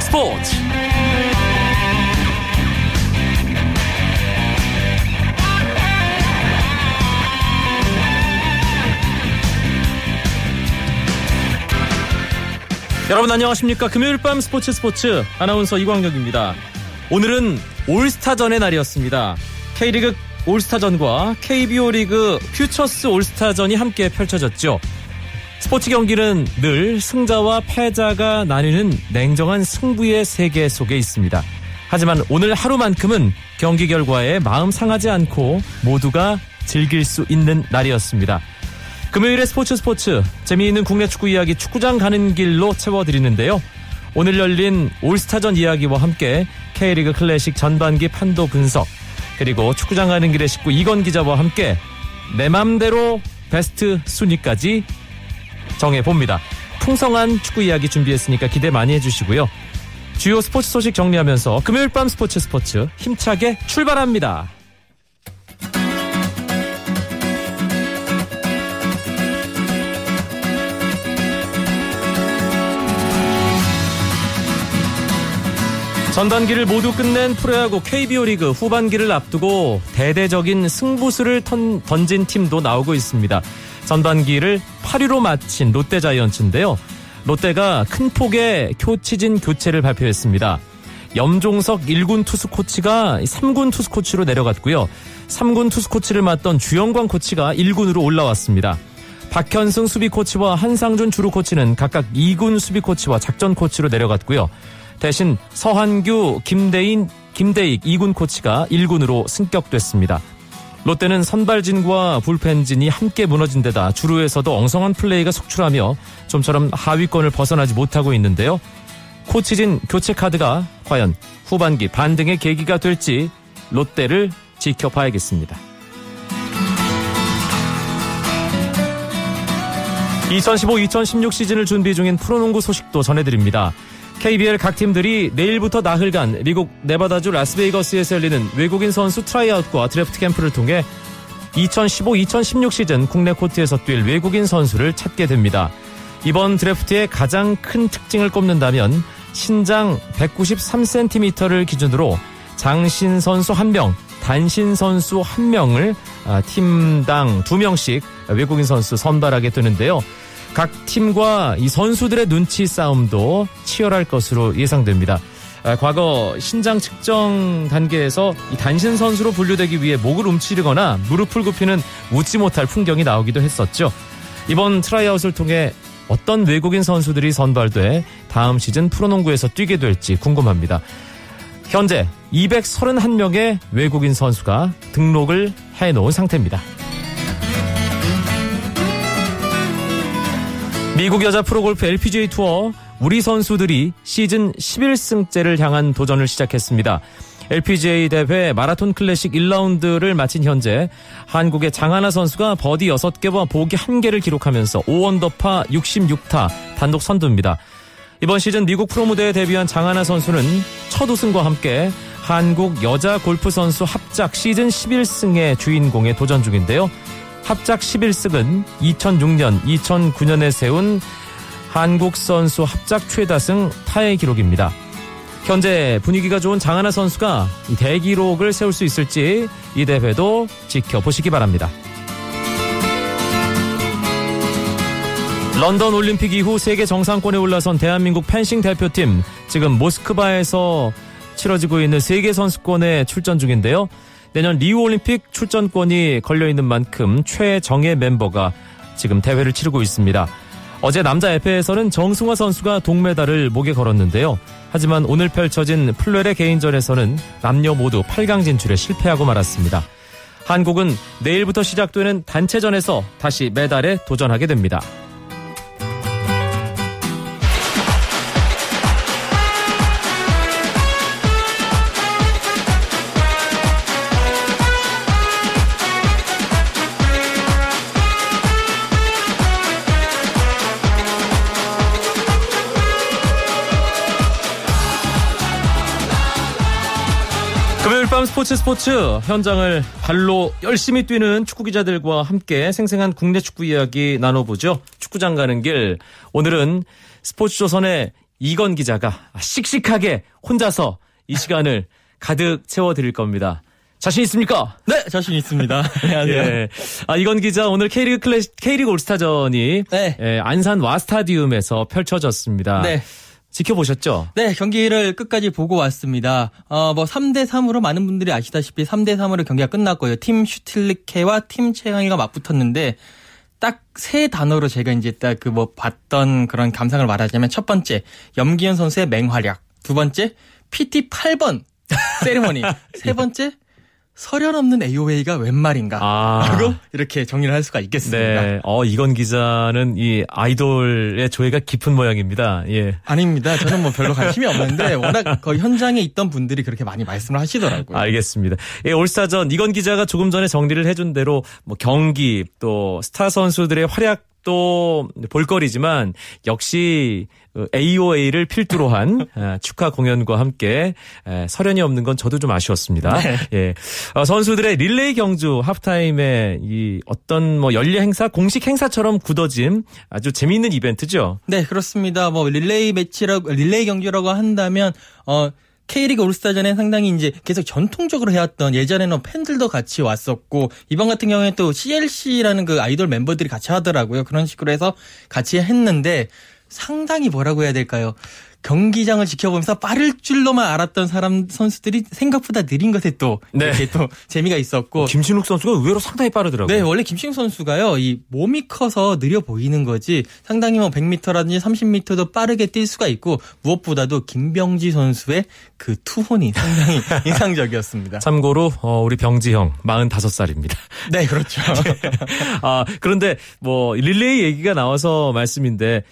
스포츠. 여러분 안녕하십니까? 금요일 밤 스포츠 스포츠. 아나운서 이광혁입니다. 오늘은 올스타전의 날이었습니다. K리그 올스타전과 KBO 리그 퓨처스 올스타전이 함께 펼쳐졌죠 스포츠 경기는 늘 승자와 패자가 나뉘는 냉정한 승부의 세계 속에 있습니다. 하지만 오늘 하루만큼은 경기 결과에 마음 상하지 않고 모두가 즐길 수 있는 날이었습니다. 금요일의 스포츠 스포츠 재미있는 국내 축구 이야기 축구장 가는 길로 채워드리는데요. 오늘 열린 올스타전 이야기와 함께 K리그 클래식 전반기 판도 분석 그리고 축구장 가는 길의 식구 이건 기자와 함께 내 맘대로 베스트 순위까지 정해봅니다. 풍성한 축구 이야기 준비했으니까 기대 많이 해주시고요. 주요 스포츠 소식 정리하면서 금요일 밤 스포츠 스포츠 힘차게 출발합니다. 전반기를 모두 끝낸 프로야구 KBO 리그 후반기를 앞두고 대대적인 승부수를 던진 팀도 나오고 있습니다. 전반기를 8위로 마친 롯데 자이언츠인데요. 롯데가 큰 폭의 교치진 교체를 발표했습니다. 염종석 1군 투수 코치가 3군 투수 코치로 내려갔고요. 3군 투수 코치를 맡던 주영광 코치가 1군으로 올라왔습니다. 박현승 수비 코치와 한상준 주루 코치는 각각 2군 수비 코치와 작전 코치로 내려갔고요. 대신 서한규, 김대인, 김대익 2군 코치가 1군으로 승격됐습니다. 롯데는 선발진과 불펜진이 함께 무너진 데다 주루에서도 엉성한 플레이가 속출하며 좀처럼 하위권을 벗어나지 못하고 있는데요. 코치진 교체 카드가 과연 후반기 반등의 계기가 될지 롯데를 지켜봐야겠습니다. 2015-2016 시즌을 준비 중인 프로농구 소식도 전해드립니다. KBL 각 팀들이 내일부터 나흘간 미국 네바다주 라스베이거스에서 열리는 외국인 선수 트라이아웃과 드래프트 캠프를 통해 2015-2016 시즌 국내 코트에서 뛸 외국인 선수를 찾게 됩니다. 이번 드래프트의 가장 큰 특징을 꼽는다면 신장 193cm를 기준으로 장신 선수 1명, 단신 선수 1명을 아, 팀당 2명씩 외국인 선수 선발하게 되는데요. 각 팀과 이 선수들의 눈치 싸움도 치열할 것으로 예상됩니다. 아, 과거 신장 측정 단계에서 이 단신 선수로 분류되기 위해 목을 움츠리거나 무릎을 굽히는 웃지 못할 풍경이 나오기도 했었죠. 이번 트라이아웃을 통해 어떤 외국인 선수들이 선발돼 다음 시즌 프로농구에서 뛰게 될지 궁금합니다. 현재 231명의 외국인 선수가 등록을 해놓은 상태입니다. 미국 여자 프로골프 LPGA 투어 우리 선수들이 시즌 11승째를 향한 도전을 시작했습니다. LPGA 대회 마라톤 클래식 1라운드를 마친 현재 한국의 장하나 선수가 버디 6개와 보기 1개를 기록하면서 5언더파 66타 단독 선두입니다. 이번 시즌 미국 프로 무대에 데뷔한 장하나 선수는 첫 우승과 함께 한국 여자 골프 선수 합작 시즌 11승의 주인공에 도전 중인데요. 합작 11승은 2006년, 2009년에 세운 한국 선수 합작 최다승 타이 기록입니다. 현재 분위기가 좋은 장하나 선수가 이 대기록을 세울 수 있을지 이 대회도 지켜보시기 바랍니다. 런던 올림픽 이후 세계 정상권에 올라선 대한민국 펜싱 대표팀 지금 모스크바에서 치러지고 있는 세계 선수권에 출전 중인데요. 내년 리우 올림픽 출전권이 걸려있는 만큼 최정예 멤버가 지금 대회를 치르고 있습니다. 어제 남자 에페에서는 정승화 선수가 동메달을 목에 걸었는데요. 하지만 오늘 펼쳐진 플레레 개인전에서는 남녀 모두 8강 진출에 실패하고 말았습니다. 한국은 내일부터 시작되는 단체전에서 다시 메달에 도전하게 됩니다. 밤 스포츠 스포츠 현장을 발로 열심히 뛰는 축구 기자들과 함께 생생한 국내 축구 이야기 나눠보죠. 축구장 가는 길. 오늘은 스포츠조선의 이건 기자가 씩씩하게 혼자서 이 시간을 가득 채워드릴 겁니다. 자신 있습니까? 네, 자신 있습니다. 안녕하세요. 예. 아, 이건 기자 오늘 K리그 클래시, K리그 올스타전이 네. 예, 안산 와스타디움에서 펼쳐졌습니다. 네. 지켜보셨죠? 네, 경기를 끝까지 보고 왔습니다. 어, 뭐 3대 3으로 많은 분들이 아시다시피 3대 3으로 경기가 끝났고요. 팀 슈틸리케와 팀 최강희가 맞붙었는데 딱 세 단어로 제가 이제 딱 그 뭐 봤던 그런 감상을 말하자면 첫 번째 염기현 선수의 맹활약, 두 번째 PT 8번 세리머니, 세 번째 설현 없는 AOA가 웬 말인가? 아. 라고 이렇게 정리를 할 수가 있겠습니다. 네. 어, 이건 기자는 이 아이돌의 조예가 깊은 모양입니다. 예. 아닙니다. 저는 뭐 별로 관심이 없는데 워낙 거의 현장에 있던 분들이 그렇게 많이 말씀을 하시더라고요. 알겠습니다. 예, 올스타전 이건 기자가 조금 전에 정리를 해준 대로 뭐 경기 또 스타 선수들의 활약 도 볼거리지만 역시 AOA를 필두로 한 아, 축하 공연과 함께 에, 설연이 없는 건 저도 좀 아쉬웠습니다. 네. 예, 어, 선수들의 릴레이 경주 하프타임에 이 어떤 뭐 연례 행사, 공식 행사처럼 굳어진 아주 재미있는 이벤트죠. 네, 그렇습니다. 뭐 릴레이 매치라고 릴레이 경기라고 한다면 어 K리그 올스타전에 상당히 이제 계속 전통적으로 해왔던 예전에는 팬들도 같이 왔었고 이번 같은 경우에 또 CLC라는 그 아이돌 멤버들이 같이 하더라고요. 그런 식으로 해서 같이 했는데 상당히 뭐라고 해야 될까요? 경기장을 지켜보면서 빠를 줄로만 알았던 사람 선수들이 생각보다 느린 것에 또 네. 이렇게 또 재미가 있었고 김신욱 선수가 의외로 상당히 빠르더라고요. 네, 원래 김신욱 선수가요, 이 몸이 커서 느려 보이는 거지, 상당히 뭐 100m라든지 30m도 빠르게 뛸 수가 있고, 무엇보다도 김병지 선수의 그 투혼이 상당히 인상적이었습니다. 참고로 어, 우리 병지 형 45살입니다. 네, 그렇죠. 아, 그런데 뭐 릴레이 얘기가 나와서 말씀인데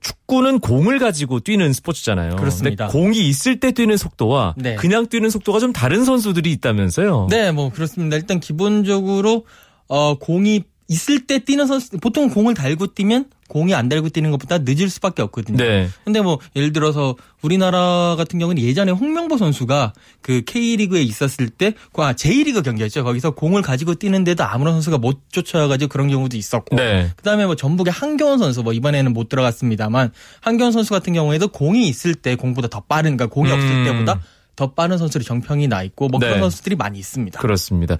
축구는 공을 가지고 뛰는 스포츠잖아요. 그렇습니다. 공이 있을 때 뛰는 속도와 네. 그냥 뛰는 속도가 좀 다른 선수들이 있다면서요. 네, 뭐 그렇습니다. 일단 기본적으로 어 공이 있을 때 뛰는 선수 보통 공을 달고 뛰면 공이 안 달고 뛰는 것보다 늦을 수밖에 없거든요. 네. 근데 뭐 예를 들어서 우리나라 같은 경우는 예전에 홍명보 선수가 그 K리그에 있었을 때 아, J리그 경기였죠. 거기서 공을 가지고 뛰는데도 아무런 선수가 못 쫓아가지고 그런 경우도 있었고. 네. 그다음에 뭐 전북의 한경원 선수 뭐 이번에는 못 들어갔습니다만 한경원 선수 같은 경우에도 공이 있을 때 공보다 더 빠른 그러니까 공이 없을 음. 때보다 더 빠른 선수로 정평이 나 있고 뭐 네. 그런 선수들이 많이 있습니다. 그렇습니다.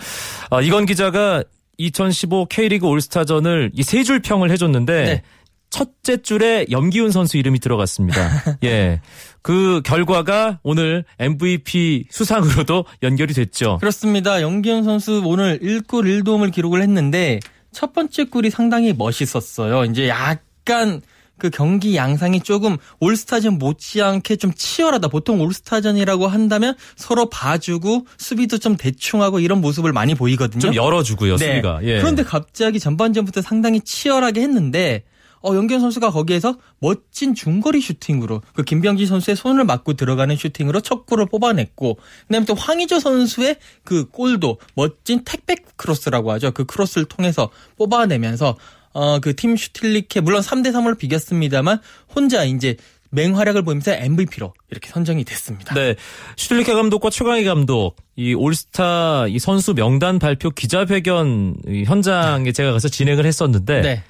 아, 이건 기자가 2015 K리그 올스타전을 이 세 줄 평을 해줬는데 네. 첫째 줄에 염기훈 선수 이름이 들어갔습니다. 예. 그 결과가 오늘 MVP 수상으로도 연결이 됐죠. 그렇습니다. 영기현 선수 오늘 1골 1도움을 기록을 했는데 첫 번째 골이 상당히 멋있었어요. 이제 약간 그 경기 양상이 조금 올스타전 못지않게 좀 치열하다. 보통 올스타전이라고 한다면 서로 봐주고 수비도 좀 대충하고 이런 모습을 많이 보이거든요. 좀 열어주고요, 네. 수비가. 예. 그런데 갑자기 전반전부터 상당히 치열하게 했는데 어, 염기훈 선수가 거기에서 멋진 중거리 슈팅으로 그 김병지 선수의 손을 맞고 들어가는 슈팅으로 첫 골을 뽑아냈고 그다음에 또 황의조 선수의 그 골도 멋진 컷백 크로스라고 하죠. 그 크로스를 통해서 뽑아내면서 어, 그 팀 슈틸리케 물론 3대 3으로 비겼습니다만 혼자 이제 맹활약을 보이면서 MVP로 이렇게 선정이 됐습니다. 네. 슈틸리케 감독과 최강희 감독, 이 올스타 이 선수 명단 발표 기자회견 이 현장에 제가 가서 진행을 했었는데 네.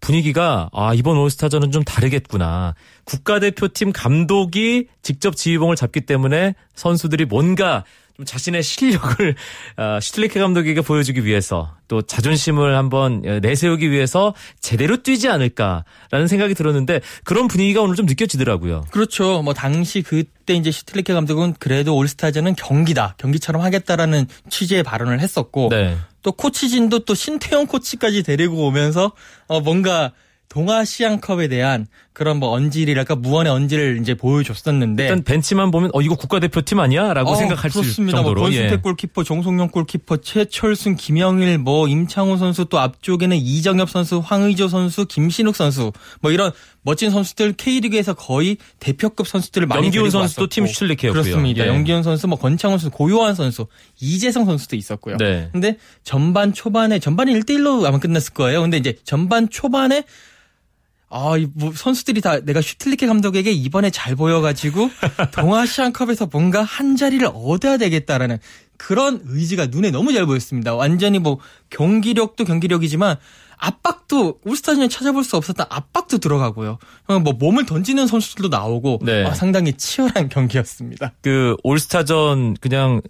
분위기가 아 이번 올스타전은 좀 다르겠구나. 국가대표팀 감독이 직접 지휘봉을 잡기 때문에 선수들이 뭔가 좀 자신의 실력을 아, 슈틸리케 감독에게 보여주기 위해서 또 자존심을 한번 내세우기 위해서 제대로 뛰지 않을까라는 생각이 들었는데 그런 분위기가 오늘 좀 느껴지더라고요. 그렇죠. 뭐 당시 그때 이제 슈틸리케 감독은 그래도 올스타전은 경기다. 경기처럼 하겠다라는 취지의 발언을 했었고 네. 또 코치진도 또 신태용 코치까지 데리고 오면서 어 뭔가 동아시안컵에 대한 그런 뭐 언질이랄까 무언의 언질을 이제 보여줬었는데 일단 벤치만 보면 어 이거 국가대표팀 아니야라고 어, 생각할 수 그렇습니다. 정도로 뭐 권순택 예. 골키퍼, 정성용 골키퍼, 최철순, 김영일, 뭐 임창호 선수 또 앞쪽에는 이정엽 선수, 황의조 선수, 김신욱 선수 뭐 이런 멋진 선수들 K리그에서 거의 대표급 선수들을 많이 데리고 선수도. 팀 슈틸리케였고요. 그렇습니다. 예. 염기훈 선수, 뭐 권창훈 선수, 고요한 선수, 이재성 선수도 있었고요. 네. 근데 전반 초반에 전반이 1대 1로 아마 끝났을 거예요. 근데 이제 전반 초반에 아, 이뭐 선수들이 다 내가 슈틸리케 감독에게 이번에 잘 보여가지고 동아시안컵에서 뭔가 한 자리를 얻어야 되겠다라는 그런 의지가 눈에 너무 잘 보였습니다. 완전히 뭐 경기력도 경기력이지만 압박도 울스타전에 찾아볼 수 없었던 압박도 들어가고요. 어, 뭐 몸을 던지는 선수들도 나오고 네. 아, 상당히 치열한 경기였습니다. 그 올스타전 그냥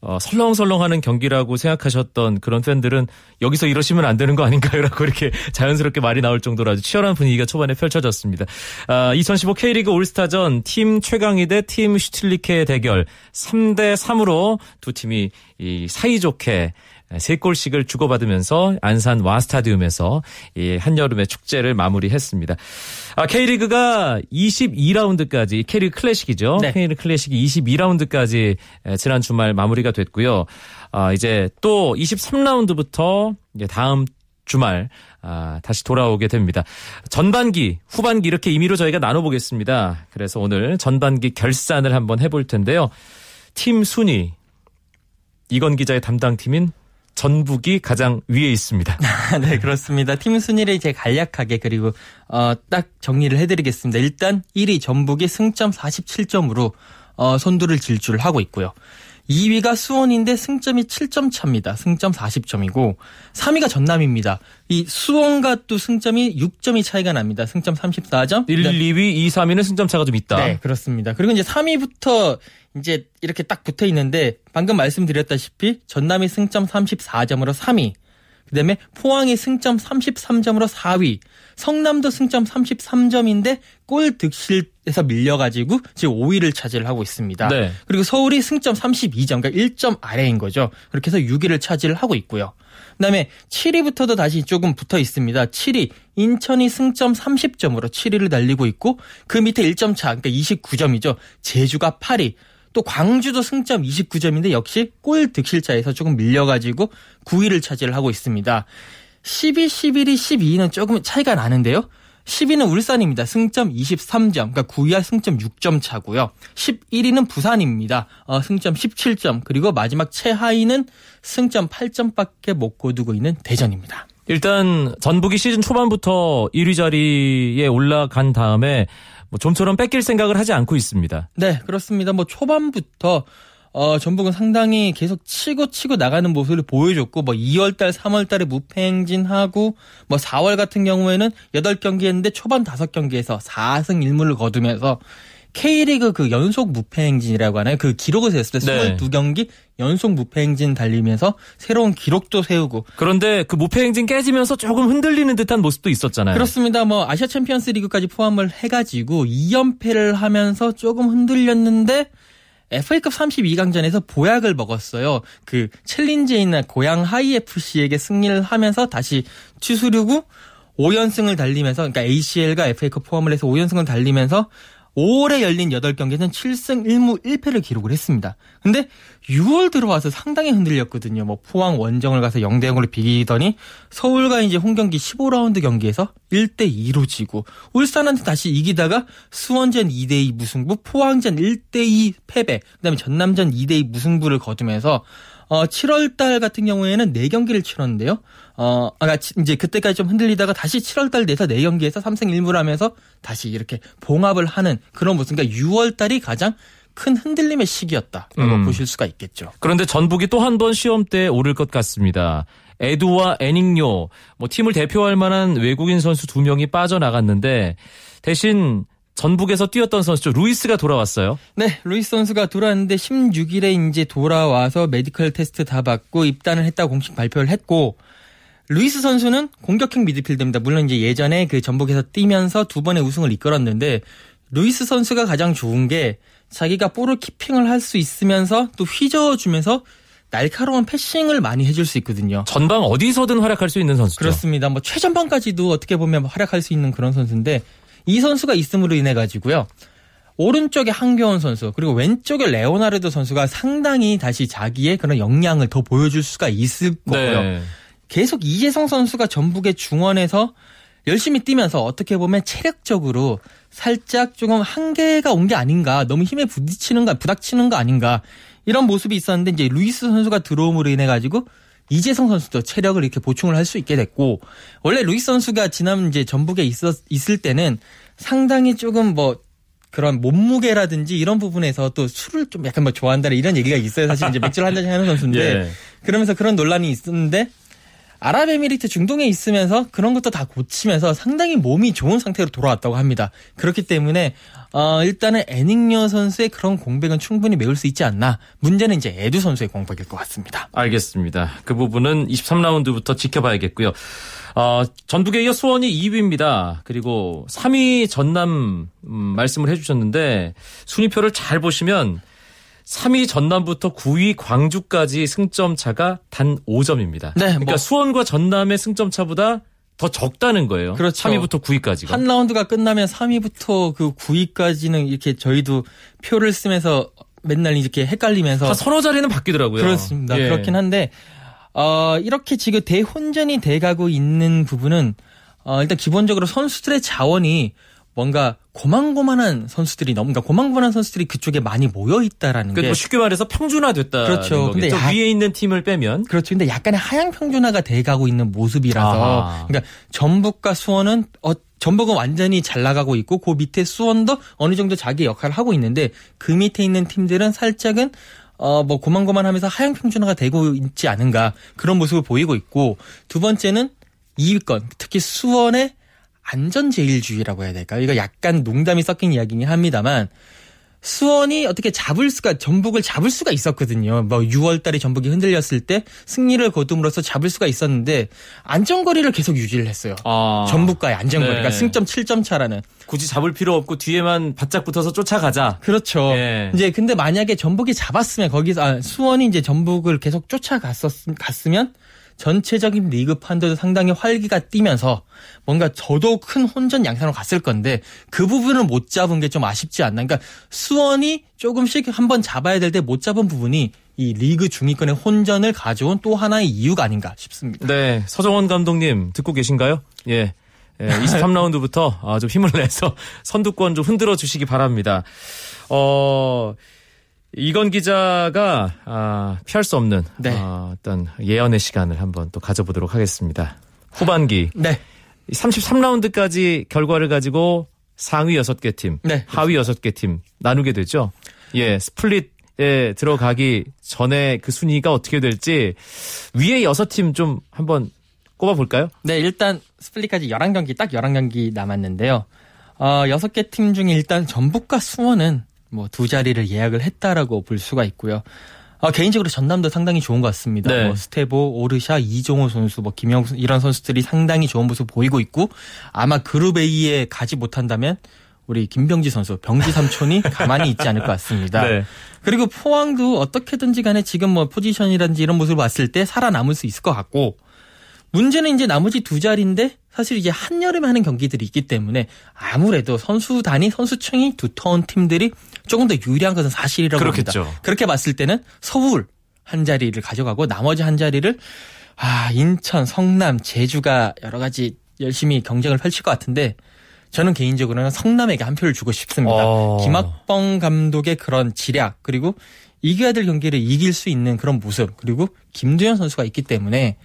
어, 설렁설렁하는 경기라고 생각하셨던 그런 팬들은 여기서 이러시면 안 되는 거 아닌가요라고 이렇게 자연스럽게 말이 나올 정도로 아주 치열한 분위기가 초반에 펼쳐졌습니다. 아, 2015 K리그 올스타전 팀 최강희 대 팀 슈틸리케 대결 3대 3으로 두 팀이 이 사이좋게 세 골씩을 주고받으면서 안산 와스타디움에서 이 한여름의 축제를 마무리했습니다. 아, K리그가 22라운드까지 K리그 클래식이죠. 네. K리그 클래식이 22라운드까지 지난 주말 마무리가 됐고요. 아, 이제 또 23라운드부터 이제 다음 주말 아, 다시 돌아오게 됩니다. 전반기, 후반기 이렇게 임의로 저희가 나눠보겠습니다. 그래서 오늘 전반기 결산을 한번 해볼 텐데요. 팀 순위 이건 기자의 담당 팀인 전북이 가장 위에 있습니다. 네, 그렇습니다. 팀 순위를 이제 간략하게 그리고 어, 딱 정리를 해드리겠습니다. 일단 1위 전북이 승점 47점으로 어, 선두를 질주를 하고 있고요. 2위가 수원인데 승점이 7점 차입니다. 승점 40점이고 3위가 전남입니다. 이 수원과 또 승점이 6점이 차이가 납니다. 승점 34점. 1, 2위, 2, 3위는 승점 차가 좀 있다. 네, 그렇습니다. 그리고 이제 3위부터 이제 이렇게 딱 붙어 있는데 방금 말씀드렸다시피 전남이 승점 34점으로 3위. 그다음에 포항이 승점 33점으로 4위. 성남도 승점 33점인데 골 득실에서 밀려가지고 지금 5위를 차지를 하고 있습니다. 네. 그리고 서울이 승점 32점, 그러니까 1점 아래인 거죠. 그렇게 해서 6위를 차지를 하고 있고요. 그다음에 7위부터도 다시 조금 붙어 있습니다. 7위 인천이 승점 30점으로 7위를 달리고 있고 그 밑에 1점 차, 그러니까 29점이죠. 제주가 8위. 또 광주도 승점 29점인데 역시 골 득실차에서 조금 밀려가지고 9위를 차지를 하고 있습니다. 12, 11위, 12위는 조금 차이가 나는데요. 10위는 울산입니다. 승점 23점. 그러니까 9위와 승점 6점 차고요. 11위는 부산입니다. 어, 승점 17점. 그리고 마지막 최하위는 승점 8점밖에 못 거두고 있는 대전입니다. 일단 전북이 시즌 초반부터 1위 자리에 올라간 다음에 뭐 좀처럼 뺏길 생각을 하지 않고 있습니다. 네, 그렇습니다. 뭐 초반부터 어, 전북은 상당히 계속 치고 치고 나가는 모습을 보여줬고, 뭐 2월달, 3월달에 무패 행진하고, 뭐 4월 같은 경우에는 8경기 했는데 초반 5경기에서 4승 1무를 거두면서 K리그 그 연속 무패 행진이라고 하나요? 그 기록을 세웠을 때 네. 22경기 연속 무패 행진 달리면서 새로운 기록도 세우고, 그런데 그 무패 행진 깨지면서 조금 흔들리는 듯한 모습도 있었잖아요. 그렇습니다. 뭐 아시아 챔피언스 리그까지 포함을 해 가지고 2연패를 하면서 조금 흔들렸는데 FA컵 32강전에서 보약을 먹었어요. 그 챌린지에 있는 고양 하이 FC에게 승리를 하면서 다시 추스르고 5연승을 달리면서 그러니까 ACL과 FA컵 포함을 해서 5연승을 달리면서 올해 열린 8경기에서는 7승 1무 1패를 기록을 했습니다. 근데 6월 들어와서 상당히 흔들렸거든요. 뭐 포항 원정을 가서 0대 0으로 비기더니 서울과 이제 홈경기 15라운드 경기에서 1대 2로 지고 울산한테 다시 이기다가 수원전 2대 2 무승부, 포항전 1대 2 패배, 그다음에 전남전 2대 2 무승부를 거두면서 어 7월 달 같은 경우에는 4경기를 치렀는데요. 어, 아까 이제 그때까지 좀 흔들리다가 다시 7월 달 돼서 4경기에서 3승 1무를 하면서 다시 이렇게 봉합을 하는 그런 모습. 그러니까 6월 달이 가장 큰 흔들림의 시기였다라고 음. 보실 수가 있겠죠. 그런데 전북이 또 한 번 시험대에 오를 것 같습니다. 에두와 에닝요, 뭐 팀을 대표할 만한 외국인 선수 두 명이 빠져나갔는데 대신 전북에서 뛰었던 선수죠. 루이스가 돌아왔어요. 네, 루이스 선수가 돌아왔는데 16일에 이제 돌아와서 메디컬 테스트 다 받고 입단을 했다고 공식 발표를 했고 루이스 선수는 공격형 미드필더입니다. 물론 이제 예전에 그 전북에서 뛰면서 두 번의 우승을 이끌었는데 루이스 선수가 가장 좋은 게 자기가 볼을 키핑을 할 수 있으면서 또 휘저어주면서 날카로운 패싱을 많이 해줄 수 있거든요. 전방 어디서든 활약할 수 있는 선수죠. 그렇습니다. 뭐 최전방까지도 어떻게 보면 활약할 수 있는 그런 선수인데 이 선수가 있음으로 인해 가지고요. 오른쪽에 한교원 선수 그리고 왼쪽에 레오나르도 선수가 상당히 다시 자기의 그런 역량을 더 보여줄 수가 있을 거고요. 네. 계속 이재성 선수가 전북의 중원에서 열심히 뛰면서 어떻게 보면 체력적으로 살짝 조금 한계가 온 게 아닌가 너무 힘에 부딪히는 거 부닥치는 거 아닌가 이런 모습이 있었는데 이제 루이스 선수가 들어옴으로 인해 가지고 이재성 선수도 체력을 이렇게 보충을 할 수 있게 됐고 원래 루이스 선수가 지난 이제 전북에 있었 있을 때는 상당히 조금 뭐 그런 몸무게라든지 이런 부분에서 또 술을 좀 약간 뭐 좋아한다는 이런 얘기가 있어요. 사실 이제 맥주를 한 잔씩 하는 선수인데 예. 그러면서 그런 논란이 있었는데 아랍에미리트 중동에 있으면서 그런 것도 다 고치면서 상당히 몸이 좋은 상태로 돌아왔다고 합니다. 그렇기 때문에 어, 일단은 애닝여 선수의 그런 공백은 충분히 메울 수 있지 않나. 문제는 이제 에두 선수의 공백일 것 같습니다. 알겠습니다. 그 부분은 23라운드부터 지켜봐야겠고요. 어, 전북에 이어 수원이 2위입니다. 그리고 3위 전남 음, 말씀을 해주셨는데 순위표를 잘 보시면 3위 전남부터 9위 광주까지 승점 차가 단 5점입니다. 네, 그러니까 뭐- 수원과 전남의 승점 차보다 더 적다는 거예요. 그렇죠. 3위부터 9위까지가. 한 라운드가 끝나면 3위부터 그 9위까지는 이렇게 저희도 표를 쓰면서 맨날 이렇게 헷갈리면서 한 서너 자리는 바뀌더라고요. 그렇습니다. 예. 그렇긴 한데 어, 이렇게 지금 대혼전이 돼가고 있는 부분은 어, 일단 기본적으로 선수들의 자원이 뭔가 고만고만한 선수들이 너무 그러니까 고만고만한 선수들이 그쪽에 많이 모여 있다라는 그러니까 게뭐 쉽게 말해서 평준화됐다. 그렇죠. 근데. 야- 위에 있는 팀을 빼면 그렇죠. 근데 약간의 하향 평준화가 돼가고 있는 모습이라서 아하. 그러니까 전북과 수원은 어 전북은 완전히 잘 나가고 있고 그 밑에 수원도 어느 정도 자기 역할을 하고 있는데 그 밑에 있는 팀들은 살짝은 어뭐 고만고만하면서 하향 평준화가 되고 있지 않은가 그런 모습을 보이고 있고 두 번째는 2위권 특히 수원의 안전제일주의라고 해야 될까요? 이거 약간 농담이 섞인 이야기긴 합니다만 수원이 어떻게 잡을 수가 전북을 잡을 수가 있었거든요. 뭐 6월 달에 전북이 흔들렸을 때 승리를 거둠으로써 잡을 수가 있었는데 안정거리를 계속 유지를 했어요. 아. 전북과의 안정거리가 네. 승점 7점 차라는. 굳이 잡을 필요 없고 뒤에만 바짝 붙어서 쫓아가자. 그렇죠. 예. 이제 근데 만약에 전북이 잡았으면 거기서 아, 수원이 이제 전북을 계속 쫓아갔었 갔으면 전체적인 리그 판도도 상당히 활기가 뛰면서 뭔가 저도 큰 혼전 양상으로 갔을 건데 그 부분을 못 잡은 게 좀 아쉽지 않나. 그러니까 수원이 조금씩 한번 잡아야 될 때 못 잡은 부분이 이 리그 중위권의 혼전을 가져온 또 하나의 이유가 아닌가 싶습니다. 네, 서정원 감독님 듣고 계신가요? 예. 예, 23라운드부터 아, 좀 힘을 내서 선두권 좀 흔들어 주시기 바랍니다. 어, 이건 기자가 아, 피할 수 없는 네. 어, 어떤 예언의 시간을 한번 또 가져보도록 하겠습니다. 후반기 네. 33라운드까지 결과를 가지고 상위 6개 팀, 네. 하위 6개 팀 나누게 되죠. 예, 스플릿에 들어가기 전에 그 순위가 어떻게 될지 위에 6팀 좀 한번 꼽아 볼까요? 네, 일단 스플릿까지 11경기 딱 11경기 남았는데요. 어, 6개 팀 중에 일단 전북과 수원은 뭐 두 자리를 예약을 했다라고 볼 수가 있고요. 어, 개인적으로 전남도 상당히 좋은 것 같습니다. 네. 뭐 스테보, 오르샤, 이종호 선수, 뭐 김영수 이런 선수들이 상당히 좋은 모습 보이고 있고 아마 그룹 A에 가지 못한다면 우리 김병지 선수, 병지 삼촌이 가만히 있지 않을 것 같습니다. 네. 그리고 포항도 어떻게든지 간에 지금 뭐 포지션이라든지 이런 모습을 봤을 때 살아남을 수 있을 것 같고 문제는 이제 나머지 두 자리인데 사실 이제 한여름에 하는 경기들이 있기 때문에 아무래도 선수단이 선수층이 두터운 팀들이 조금 더 유리한 것은 사실이라고 그렇겠죠. 봅니다. 그렇게 봤을 때는 서울 한 자리를 가져가고 나머지 한 자리를 아 인천, 성남, 제주가 여러 가지 열심히 경쟁을 펼칠 것 같은데 저는 개인적으로는 성남에게 한 표를 주고 싶습니다. 어. 김학범 감독의 그런 지략 그리고 이겨야 될 경기를 이길 수 있는 그런 모습 그리고 김두현 선수가 있기 때문에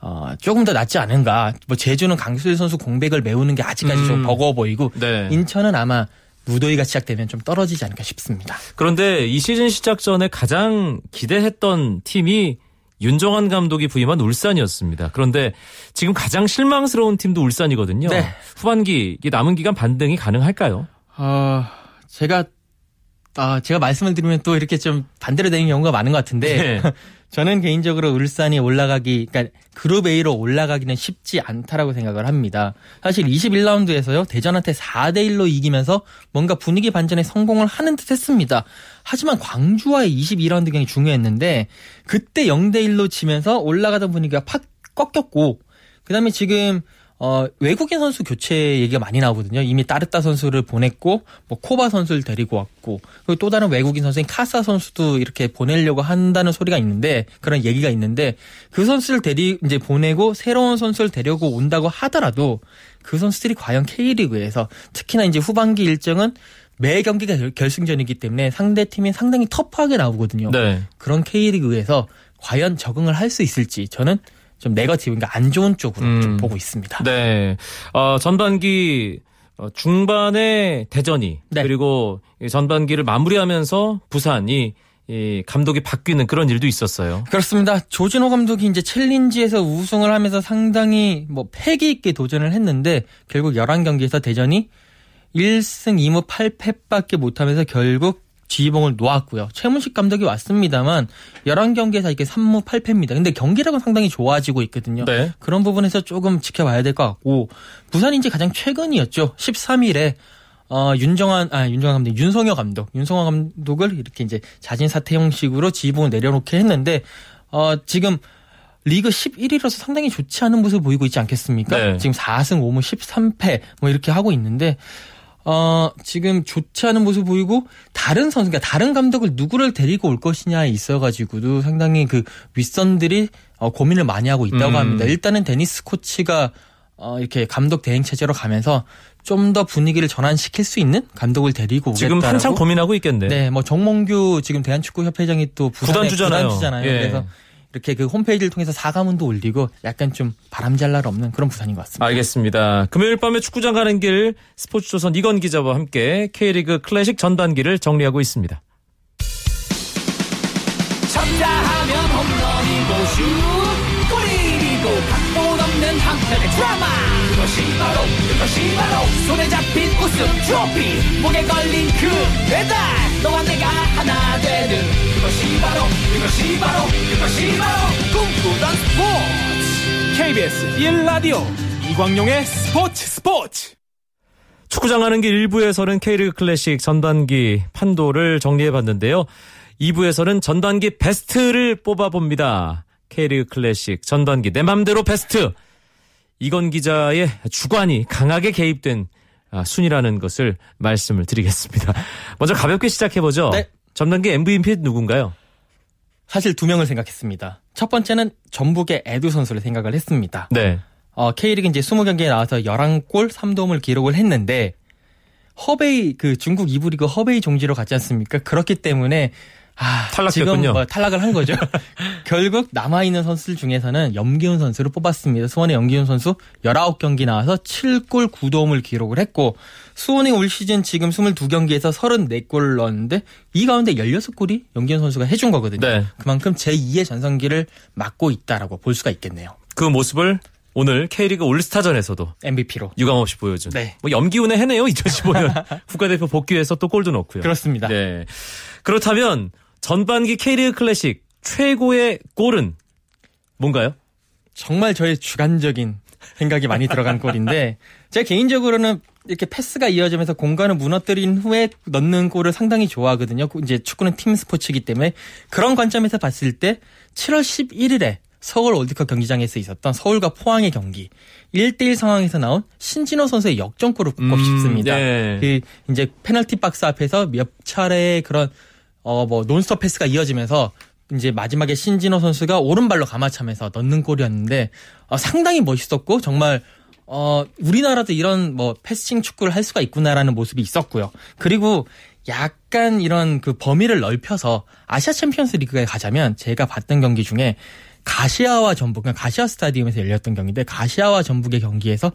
어, 조금 더 낫지 않은가. 뭐 제주는 강수일 선수 공백을 메우는 게 아직까지 좀 음. 버거워 보이고 네. 인천은 아마 무더위가 시작되면 좀 떨어지지 않을까 싶습니다. 그런데 이 시즌 시작 전에 가장 기대했던 팀이 윤정환 감독이 부임한 울산이었습니다. 그런데 지금 가장 실망스러운 팀도 울산이거든요. 네. 후반기 남은 기간 반등이 가능할까요? 어, 제가 아, 제가 말씀을 드리면 또 이렇게 좀 반대로 되는 경우가 많은 것 같은데 네. 저는 개인적으로 울산이 올라가기, 그러니까 그룹 A로 올라가기는 쉽지 않다라고 생각을 합니다. 사실 21라운드에서요, 대전한테 4대 1로 이기면서 뭔가 분위기 반전에 성공을 하는 듯 했습니다. 하지만 광주와의 22라운드 경이 중요했는데, 그때 0대 1로 지면서 올라가던 분위기가 팍 꺾였고, 그 다음에 지금 어, 외국인 선수 교체 얘기가 많이 나오거든요. 이미 따르따 선수를 보냈고, 뭐, 코바 선수를 데리고 왔고, 그리고 또 다른 외국인 선수인 카사 선수도 이렇게 보내려고 한다는 소리가 있는데, 그런 얘기가 있는데, 그 선수를 데리, 이제 보내고, 새로운 선수를 데려고 온다고 하더라도, 그 선수들이 과연 K리그에서, 특히나 이제 후반기 일정은 매 경기가 결- 결승전이기 때문에 상대 팀이 상당히 터프하게 나오거든요. 네. 그런 K리그에서 과연 적응을 할 수 있을지, 저는 좀 네거티브, 그러니까 안 좋은 쪽으로 좀 음. 보고 있습니다. 네. 어, 전반기 어, 중반에 대전이 네. 그리고 이 전반기를 마무리하면서 부산이 이 감독이 바뀌는 그런 일도 있었어요. 그렇습니다. 조진호 감독이 이제 챌린지에서 우승을 하면서 상당히 뭐 패기 있게 도전을 했는데 결국 11경기에서 대전이 1승 2무 8패밖에 못하면서 결국 지휘봉을 놓았고요. 최문식 감독이 왔습니다만 11경기에서 이렇게 3무 8패입니다. 근데 경기력은 상당히 좋아지고 있거든요. 네. 그런 부분에서 조금 지켜봐야 될 것 같고 부산이 이제 가장 최근이었죠. 13일에 어, 윤정환, 아, 윤정환 감독, 윤성혁 감독, 윤성환 감독을 이렇게 이제 자진 사퇴 형식으로 지휘봉을 내려놓게 했는데, 어, 지금 리그 11위로서 상당히 좋지 않은 모습을 보이고 있지 않겠습니까? 네. 지금 4승 5무 13패 뭐 이렇게 하고 있는데, 어, 지금 좋지 않은 모습 보이고 다른 선수, 그러니까 다른 감독을 누구를 데리고 올 것이냐에 있어가지고도 상당히 그 윗선들이 어, 고민을 많이 하고 있다고 음. 합니다. 일단은 데니스 코치가 어, 이렇게 감독 대행 체제로 가면서 좀 더 분위기를 전환시킬 수 있는 감독을 데리고 오겠다라고. 지금 한창 고민하고 있겠네. 네, 뭐 정몽규 지금 대한축구협회장이 또 부산의 구단주잖아요. 구단주잖아요. 예. 그래서 이렇게 그 홈페이지를 통해서 사과문도 올리고 약간 좀 바람잘 날 없는 그런 부산인 것 같습니다. 알겠습니다. 금요일 밤에 축구장 가는 길 스포츠조선 이건 기자와 함께 K리그 클래식 전반기를 정리하고 있습니다. 쳤다 하면 홈런이고 슛 골이고 각본 없는 한편의 드라마 그것이 바로 그것이 바로 손에 잡힌 우승 트로피 목에 걸린 그 배달 너와 내가 하나 되는 그것이 바로 그것이 바로 그것이 바로 꿈꾸던 스포츠 KBS 1라디오 이광용의 스포츠 스포츠 축구장 가는 길 1부에서는 K리그 클래식 전반기 판도를 정리해 봤는데요. 2부에서는 전반기 베스트를 뽑아봅니다. K리그 클래식 전반기 내 맘대로 베스트. 이건 기자의 주관이 강하게 개입된 아, 순위라는 것을 말씀을 드리겠습니다. 먼저 가볍게 시작해보죠. 네. 전반기 MVP 누군가요? 사실 두 명을 생각했습니다. 첫 번째는 전북의 에두 선수를 생각을 했습니다. 네. 어, K리그 이제 20경기에 나와서 11골 3도움을 기록을 했는데 허베이 그 중국 2부 리그 허베이 종지로 갔지 않습니까? 그렇기 때문에 아, 탈락됐군요. 지금 뭐 탈락을 한 거죠. 결국 남아 있는 선수들 중에서는 염기훈 선수를 뽑았습니다. 수원의 염기훈 선수 19경기 나와서 7골 9도움을 기록을 했고 수원이 올 시즌 지금 22경기에서 34골을 넣었는데 이 가운데 16골이 염기훈 선수가 해준 거거든요. 네. 그만큼 제2의 전성기를 맡고 있다라고 볼 수가 있겠네요. 그 모습을 오늘 K리그 올스타전에서도 MVP로. 유감없이 보여준. 네. 뭐 염기운에 해내요. 2015년 국가대표 복귀해서 또 골도 넣고요. 그렇습니다. 네. 그렇다면 전반기 K리그 클래식 최고의 골은 뭔가요? 정말 저의 주관적인 생각이 많이 들어간 골인데 제가 개인적으로는 이렇게 패스가 이어지면서 공간을 무너뜨린 후에 넣는 골을 상당히 좋아하거든요. 이제 축구는 팀 스포츠이기 때문에 그런 관점에서 봤을 때 7월 11일에 서울 월드컵 경기장에서 있었던 서울과 포항의 경기 1대1 상황에서 나온 신진호 선수의 역전골을 꼽고 음, 싶습니다. 네. 그 이제 페널티 박스 앞에서 몇 차례의 그런 어 뭐 논스톱 패스가 이어지면서 이제 마지막에 신진호 선수가 오른발로 감아차면서 넣는 골이었는데 어, 상당히 멋있었고 정말 어 우리나라도 이런 뭐 패싱 축구를 할 수가 있구나라는 모습이 있었고요. 그리고 약간 이런 그 범위를 넓혀서 아시아 챔피언스 리그에 가자면 제가 봤던 경기 중에 가시와와 전북, 그러니까 가시와 스타디움에서 열렸던 경기인데 가시와와 전북의 경기에서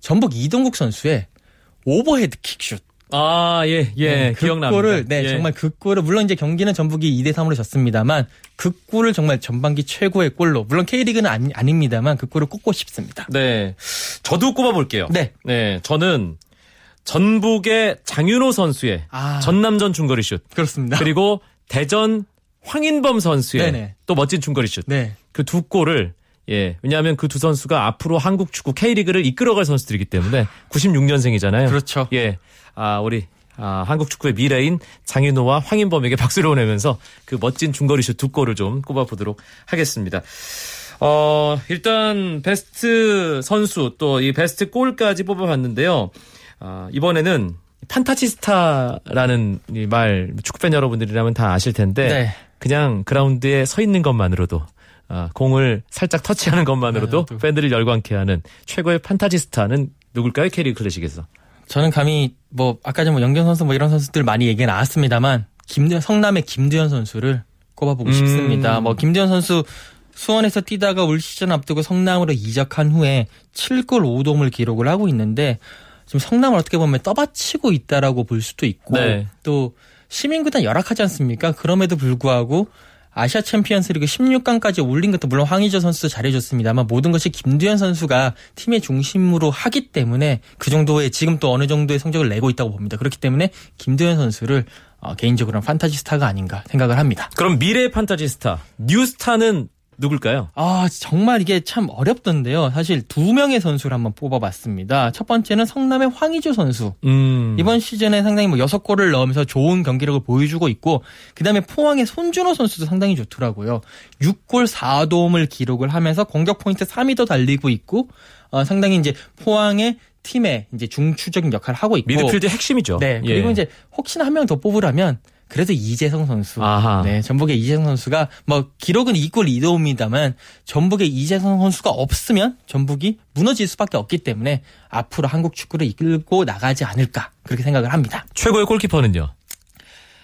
전북 이동국 선수의 오버헤드 킥슛. 아, 예, 예. 네, 그 기억납니다. 골을 네 예. 정말 그 골을 물론 이제 경기는 전북이 2대 3으로 졌습니다만 그 골을 정말 전반기 최고의 골로 물론 K리그는 아니, 아닙니다만 그 골을 꼽고 싶습니다. 네. 저도 꼽아볼게요. 네. 네. 저는 전북의 장윤호 선수의 아. 전남전 중거리 슛. 그렇습니다. 그리고 대전 황인범 선수의 네네. 또 멋진 중거리 슛. 네. 그 두 골을 예. 왜냐하면 그 두 선수가 앞으로 한국 축구 K리그를 이끌어갈 선수들이기 때문에 96년생이잖아요. 그렇죠. 예. 아, 우리 아, 한국 축구의 미래인 장윤호와 황인범에게 박수를 보내면서 그 멋진 중거리 슛 두 골을 좀 꼽아 보도록 하겠습니다. 어, 일단 베스트 선수 또 이 베스트 골까지 뽑아봤는데요. 아, 이번에는 판타지스타라는 이 말 축구팬 여러분들이라면 다 아실 텐데 네. 그냥 그라운드에 서 있는 것만으로도 아, 공을 살짝 터치하는 것만으로도 네, 또. 팬들을 열광케 하는 최고의 판타지스타는 누굴까요? K리그 클래식에서. 저는 감히 뭐 아까 전에 뭐 영경 선수 뭐 이런 선수들 많이 얘기 나왔습니다만 김두 성남의 김두현 선수를 꼽아보고 음. 싶습니다. 뭐 김두현 선수 수원에서 뛰다가 올 시즌 앞두고 성남으로 이적한 후에 7골 5도움을 기록을 하고 있는데 지금 성남을 어떻게 보면 떠받치고 있다라고 볼 수도 있고 네. 또 시민구단 열악하지 않습니까? 그럼에도 불구하고 아시아 챔피언스리그 16강까지 올린 것도 물론 황의조 선수 잘해줬습니다만 모든 것이 김두현 선수가 팀의 중심으로 하기 때문에 그 정도의 지금 또 어느 정도의 성적을 내고 있다고 봅니다. 그렇기 때문에 김두현 선수를 어, 개인적으로는 판타지 스타가 아닌가 생각을 합니다. 그럼 미래 판타지 스타 뉴스타는 누굴까요? 아, 정말 이게 참 어렵던데요. 사실 두 명의 선수를 한번 뽑아봤습니다. 첫 번째는 성남의 황의조 선수. 음. 이번 시즌에 상당히 뭐 여섯 골을 넣으면서 좋은 경기력을 보여주고 있고, 그 다음에 포항의 손준호 선수도 상당히 좋더라고요. 6골 4도움을 기록을 하면서 공격 포인트 3위도 달리고 있고, 어, 상당히 이제 포항의 팀의 이제 중추적인 역할을 하고 있고. 미드필드 핵심이죠. 네. 그리고 예. 이제 혹시나 한 명 더 뽑으라면 그래도 이재성 선수. 아하. 네. 전북의 이재성 선수가 뭐 기록은 2골 2도움입니다만 전북의 이재성 선수가 없으면 전북이 무너질 수밖에 없기 때문에 앞으로 한국 축구를 이끌고 나가지 않을까 그렇게 생각을 합니다. 최고의 골키퍼는요.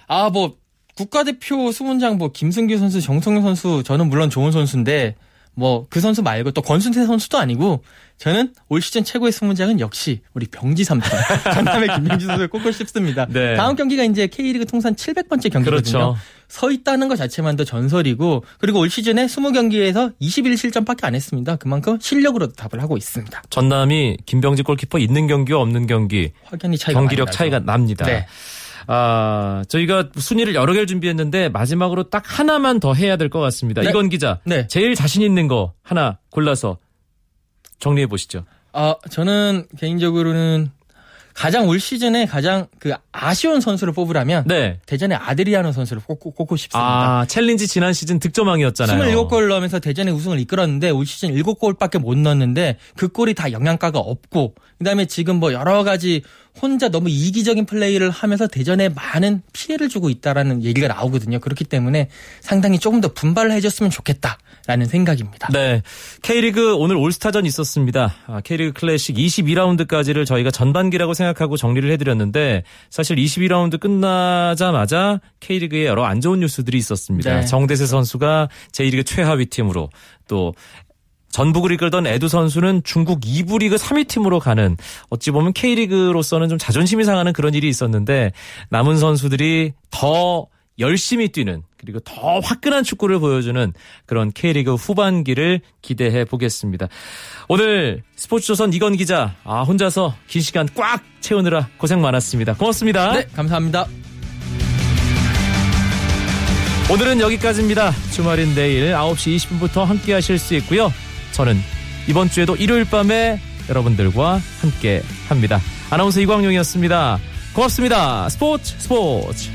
아, 뭐 국가대표 수문장 뭐 김승규 선수, 정성윤 선수 저는 물론 좋은 선수인데 뭐 그 선수 말고 또 권순태 선수도 아니고 저는 올 시즌 최고의 수문장은 역시 우리 병지 삼성 전남의 김민주 선수를 꼽고 싶습니다. 네. 다음 경기가 이제 K리그 통산 700번째 경기거든요. 그렇죠. 서 있다는 것 자체만도 전설이고 그리고 올 시즌에 20경기에서 21실점밖에 안 했습니다. 그만큼 실력으로 답을 하고 있습니다. 전남이 김병지 골키퍼 있는 경기와 없는 경기 확연히 차이가 경기력. 차이가 납니다. 네. 아, 저희가 순위를 여러 개를 준비했는데 마지막으로 딱 하나만 더 해야 될 것 같습니다. 네. 이건 기자. 네. 제일 자신 있는 거 하나 골라서 정리해 보시죠. 아, 저는 개인적으로는 가장 올 시즌에 가장 그 아쉬운 선수를 뽑으라면 네. 대전의 아드리아노 선수를 꼽고, 꼽고 싶습니다. 아, 챌린지 지난 시즌 득점왕이었잖아요. 27골 넣으면서 대전의 우승을 이끌었는데 올 시즌 7골밖에 못 넣었는데 그 골이 다 영양가가 없고 그다음에 지금 뭐 여러 가지 혼자 너무 이기적인 플레이를 하면서 대전에 많은 피해를 주고 있다라는 얘기가 나오거든요. 그렇기 때문에 상당히 조금 더 분발을 해줬으면 좋겠다라는 생각입니다. 네. K리그 오늘 올스타전 있었습니다. 아, K리그 클래식 22라운드까지를 저희가 전반기라고 생각하고 정리를 해드렸는데 사실 22라운드 끝나자마자 K리그에 여러 안 좋은 뉴스들이 있었습니다. 네. 정대세 선수가 제1리그 최하위 팀으로 또 전북을 이끌던 에두 선수는 중국 2부 리그 3위 팀으로 가는 어찌 보면 K리그로서는 좀 자존심이 상하는 그런 일이 있었는데 남은 선수들이 더 열심히 뛰는 그리고 더 화끈한 축구를 보여주는 그런 K리그 후반기를 기대해 보겠습니다. 오늘 스포츠조선 이건 기자 아 혼자서 긴 시간 꽉 채우느라 고생 많았습니다. 고맙습니다. 네, 감사합니다. 오늘은 여기까지입니다. 주말인 내일 9시 20분부터 함께 하실 수 있고요. 저는 이번 주에도 일요일 밤에 여러분들과 함께 합니다. 아나운서 이광용이었습니다. 고맙습니다. 스포츠 스포츠.